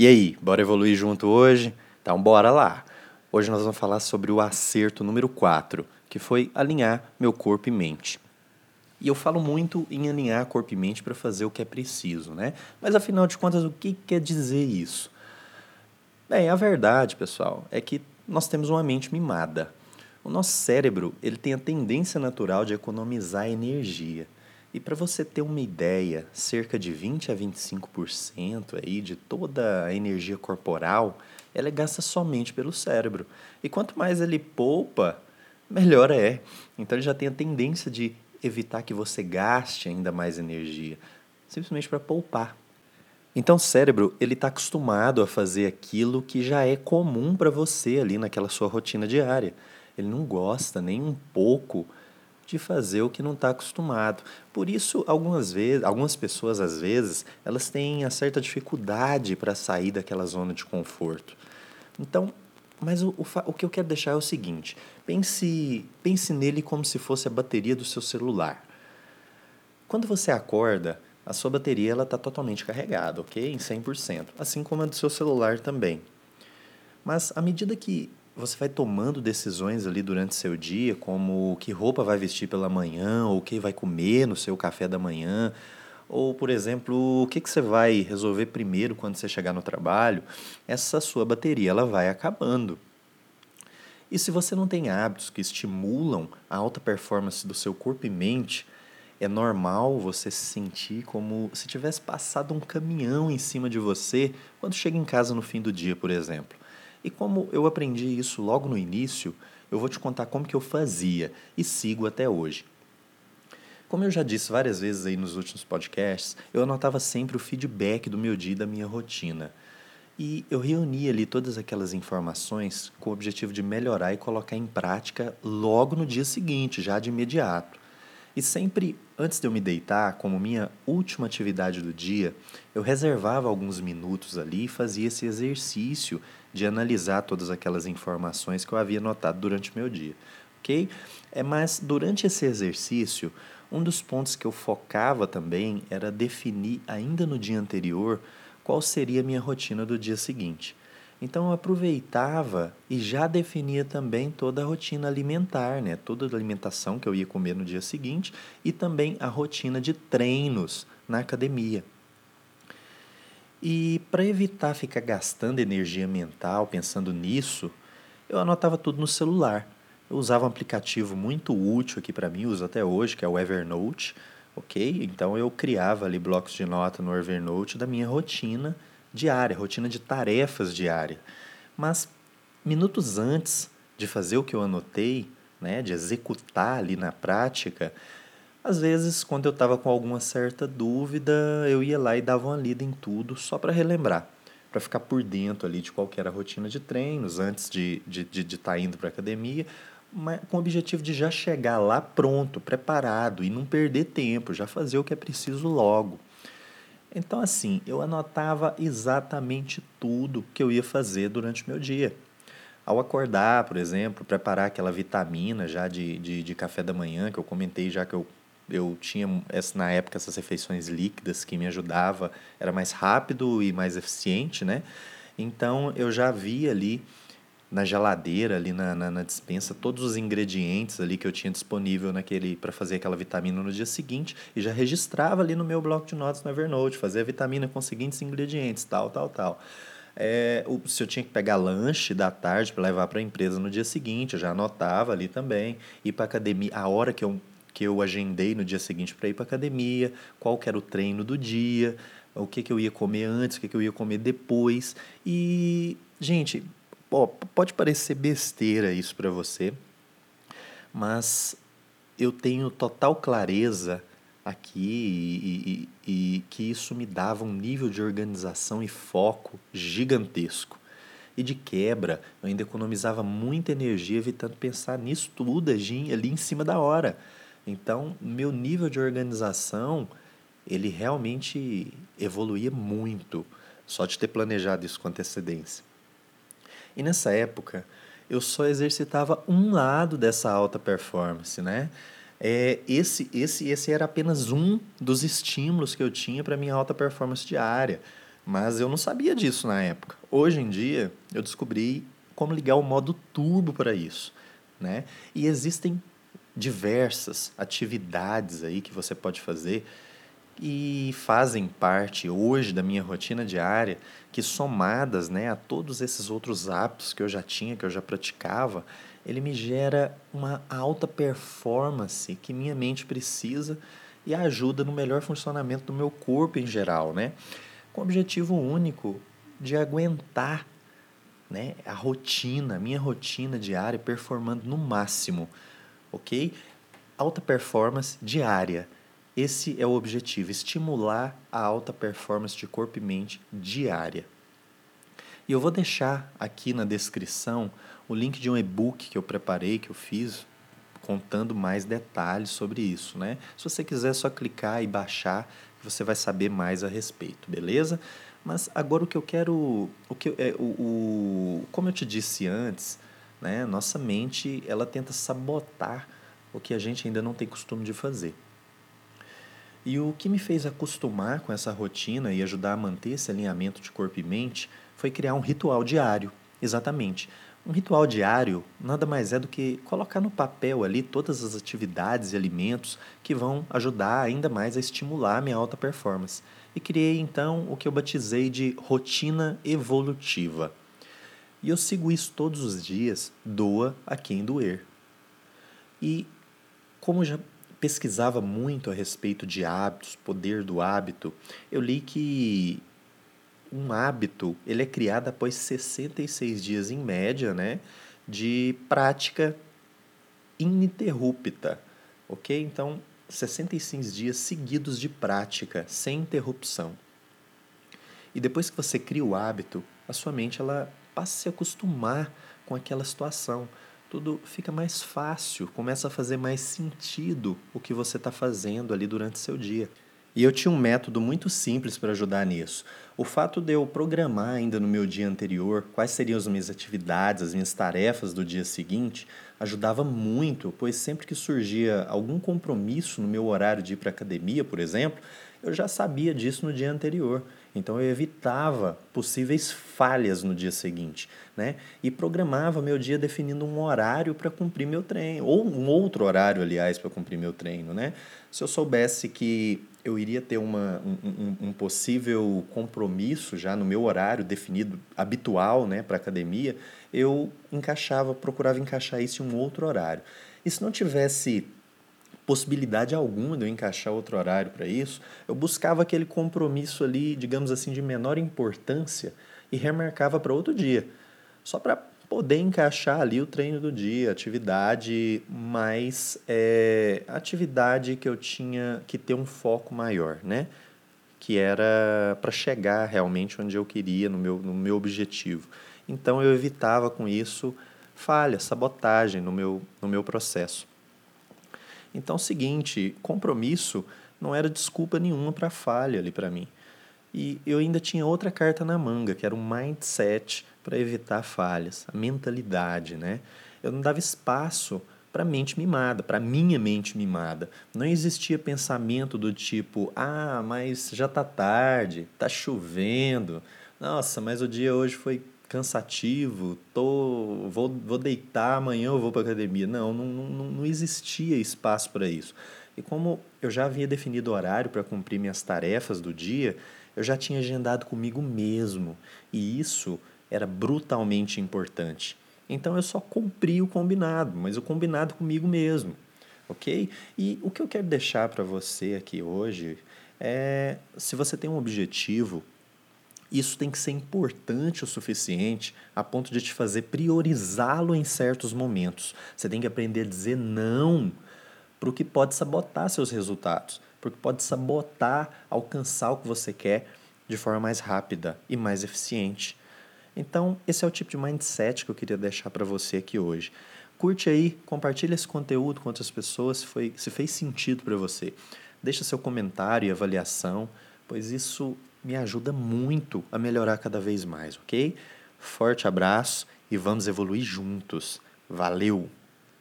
E aí, bora evoluir junto hoje? Então bora lá! Hoje nós vamos falar sobre o acerto número 4, que foi alinhar meu corpo e mente. E eu falo muito em alinhar corpo e mente para fazer o que é preciso, né? Mas afinal de contas, o que quer dizer isso? Bem, a verdade, pessoal, é que nós temos uma mente mimada. O nosso cérebro ele tem a tendência natural de economizar energia. E para você ter uma ideia, cerca de 20 a 25% aí de toda a energia corporal, ela é gasta somente pelo cérebro. E quanto mais ele poupa, melhor é. Então ele já tem a tendência de evitar que você gaste ainda mais energia, simplesmente para poupar. Então o cérebro ele está acostumado a fazer aquilo que já é comum para você ali naquela sua rotina diária. Ele não gosta nem um pouco de fazer o que não está acostumado. Por isso, algumas vezes, algumas pessoas às vezes, elas têm uma certa dificuldade para sair daquela zona de conforto. Então, mas o, o, o que eu quero deixar é o seguinte: pense, pense nele como se fosse a bateria do seu celular. Quando você acorda, a sua bateria ela está totalmente carregada, ok? Em 100%. Assim como a do seu celular também. Mas à medida que você vai tomando decisões ali durante seu dia, como que roupa vai vestir pela manhã, ou o que vai comer no seu café da manhã, ou, por exemplo, o que, que você vai resolver primeiro quando você chegar no trabalho, essa sua bateria ela vai acabando. E se você não tem hábitos que estimulam a alta performance do seu corpo e mente, é normal você se sentir como se tivesse passado um caminhão em cima de você quando chega em casa no fim do dia, por exemplo. E como eu aprendi isso logo no início, eu vou te contar como que eu fazia e sigo até hoje. Como eu já disse várias vezes aí nos últimos podcasts, eu anotava sempre o feedback do meu dia e da minha rotina. E eu reunia ali todas aquelas informações com o objetivo de melhorar e colocar em prática logo no dia seguinte, já de imediato. E sempre antes de eu me deitar, como minha última atividade do dia, eu reservava alguns minutos ali e fazia esse exercício de analisar todas aquelas informações que eu havia notado durante o meu dia, ok? É, mas durante esse exercício, um dos pontos que eu focava também era definir ainda no dia anterior qual seria a minha rotina do dia seguinte. Então eu aproveitava e já definia também toda a rotina alimentar, né? toda a alimentação que eu ia comer no dia seguinte e também a rotina de treinos na academia. E para evitar ficar gastando energia mental pensando nisso, eu anotava tudo no celular. Eu usava um aplicativo muito útil aqui para mim, uso até hoje, que é o Evernote, ok? Então eu criava ali blocos de nota no Evernote da minha rotina diária, rotina de tarefas diária. Mas minutos antes de fazer o que eu anotei, né, de executar ali na prática, às vezes, quando eu estava com alguma certa dúvida, eu ia lá e dava uma lida em tudo só para relembrar, para ficar por dentro ali de qual era a rotina de treinos antes de estar de, de, de tá indo para a academia, mas com o objetivo de já chegar lá pronto, preparado e não perder tempo, já fazer o que é preciso logo. Então, assim, eu anotava exatamente tudo que eu ia fazer durante o meu dia. Ao acordar, por exemplo, preparar aquela vitamina já de, de, de café da manhã, que eu comentei já que eu eu tinha na época essas refeições líquidas que me ajudava, era mais rápido e mais eficiente, né? Então eu já via ali na geladeira, ali na, na, na dispensa, todos os ingredientes ali que eu tinha disponível naquele para fazer aquela vitamina no dia seguinte e já registrava ali no meu bloco de notas no Evernote, fazer a vitamina com os seguintes ingredientes, tal, tal, tal. É, se eu tinha que pegar lanche da tarde para levar para a empresa no dia seguinte, eu já anotava ali também. Ir para academia, a hora que eu que eu agendei no dia seguinte para ir para academia, qual era o treino do dia, o que, que eu ia comer antes, o que, que eu ia comer depois. E, gente, ó, pode parecer besteira isso para você, mas eu tenho total clareza aqui e, e, e, que isso me dava um nível de organização e foco gigantesco. E de quebra, eu ainda economizava muita energia evitando pensar nisso tudo ali em cima da hora. Então, meu nível de organização, ele realmente evoluía muito, só de ter planejado isso com antecedência. E nessa época, eu só exercitava um lado dessa alta performance, né? É, esse, esse, esse era apenas um dos estímulos que eu tinha para minha alta performance diária. Mas eu não sabia disso na época. Hoje em dia, eu descobri como ligar o modo turbo para isso, né? E existem diversas atividades aí que você pode fazer e fazem parte hoje da minha rotina diária, que somadas né, a todos esses outros hábitos que eu já tinha, que eu já praticava, ele me gera uma alta performance que minha mente precisa e ajuda no melhor funcionamento do meu corpo em geral, né? Com o objetivo único de aguentar né, a rotina, a minha rotina diária performando no máximo, ok? Alta performance diária esse é o objetivo, estimular a alta performance de corpo e mente diária. E eu vou deixar aqui na descrição o link de um e-book que eu preparei, que eu fiz, contando mais detalhes sobre isso, né? Se você quiser é só clicar e baixar, você vai saber mais a respeito, beleza? Mas agora o que eu quero, o que é o, o como eu te disse antes, né? Nossa mente ela tenta sabotar o que a gente ainda não tem costume de fazer. E o que me fez acostumar com essa rotina e ajudar a manter esse alinhamento de corpo e mente foi criar um ritual diário. Exatamente. Um ritual diário nada mais é do que colocar no papel ali todas as atividades e alimentos que vão ajudar ainda mais a estimular a minha alta performance. E criei então o que eu batizei de rotina evolutiva. E eu sigo isso todos os dias, doa a quem doer. E como já pesquisava muito a respeito de hábitos, poder do hábito, eu li que um hábito ele é criado após 66 dias em média, né, de prática ininterrupta, ok? Então, 66 dias seguidos de prática, sem interrupção. E depois que você cria o hábito, a sua mente ela passa a se acostumar com aquela situação tudo fica mais fácil, começa a fazer mais sentido o que você está fazendo ali durante seu dia. E eu tinha um método muito simples para ajudar nisso. O fato de eu programar ainda no meu dia anterior quais seriam as minhas atividades, as minhas tarefas do dia seguinte, ajudava muito, pois sempre que surgia algum compromisso no meu horário de ir para a academia, por exemplo, eu já sabia disso no dia anterior. Então eu evitava possíveis falhas no dia seguinte, né? E programava meu dia definindo um horário para cumprir meu treino, ou um outro horário, aliás, para cumprir meu treino, né? Se eu soubesse que eu iria ter uma, um, um possível compromisso já no meu horário definido habitual, né, para academia, eu encaixava, procurava encaixar isso em um outro horário. E se não tivesse possibilidade alguma de eu encaixar outro horário para isso, eu buscava aquele compromisso ali, digamos assim, de menor importância e remarcava para outro dia, só para poder encaixar ali o treino do dia, atividade mais é, atividade que eu tinha que ter um foco maior, né? Que era para chegar realmente onde eu queria no meu, no meu objetivo. Então eu evitava com isso falha, sabotagem no meu, no meu processo. Então, é o seguinte, compromisso não era desculpa nenhuma para falha ali para mim. E eu ainda tinha outra carta na manga, que era um mindset para evitar falhas, a mentalidade, né? Eu não dava espaço para mente mimada, para minha mente mimada. Não existia pensamento do tipo: "Ah, mas já tá tarde, tá chovendo. Nossa, mas o dia hoje foi cansativo, tô, vou, vou deitar, amanhã eu vou para academia. Não, não, não, não existia espaço para isso. E como eu já havia definido horário para cumprir minhas tarefas do dia, eu já tinha agendado comigo mesmo. E isso era brutalmente importante. Então eu só cumpri o combinado, mas o combinado comigo mesmo. Ok? E o que eu quero deixar para você aqui hoje é: se você tem um objetivo isso tem que ser importante o suficiente a ponto de te fazer priorizá-lo em certos momentos. Você tem que aprender a dizer não para o que pode sabotar seus resultados, porque pode sabotar alcançar o que você quer de forma mais rápida e mais eficiente. Então, esse é o tipo de mindset que eu queria deixar para você aqui hoje. Curte aí, compartilha esse conteúdo com outras pessoas se, foi, se fez sentido para você. Deixa seu comentário e avaliação, pois isso me ajuda muito a melhorar cada vez mais, ok? Forte abraço e vamos evoluir juntos. Valeu!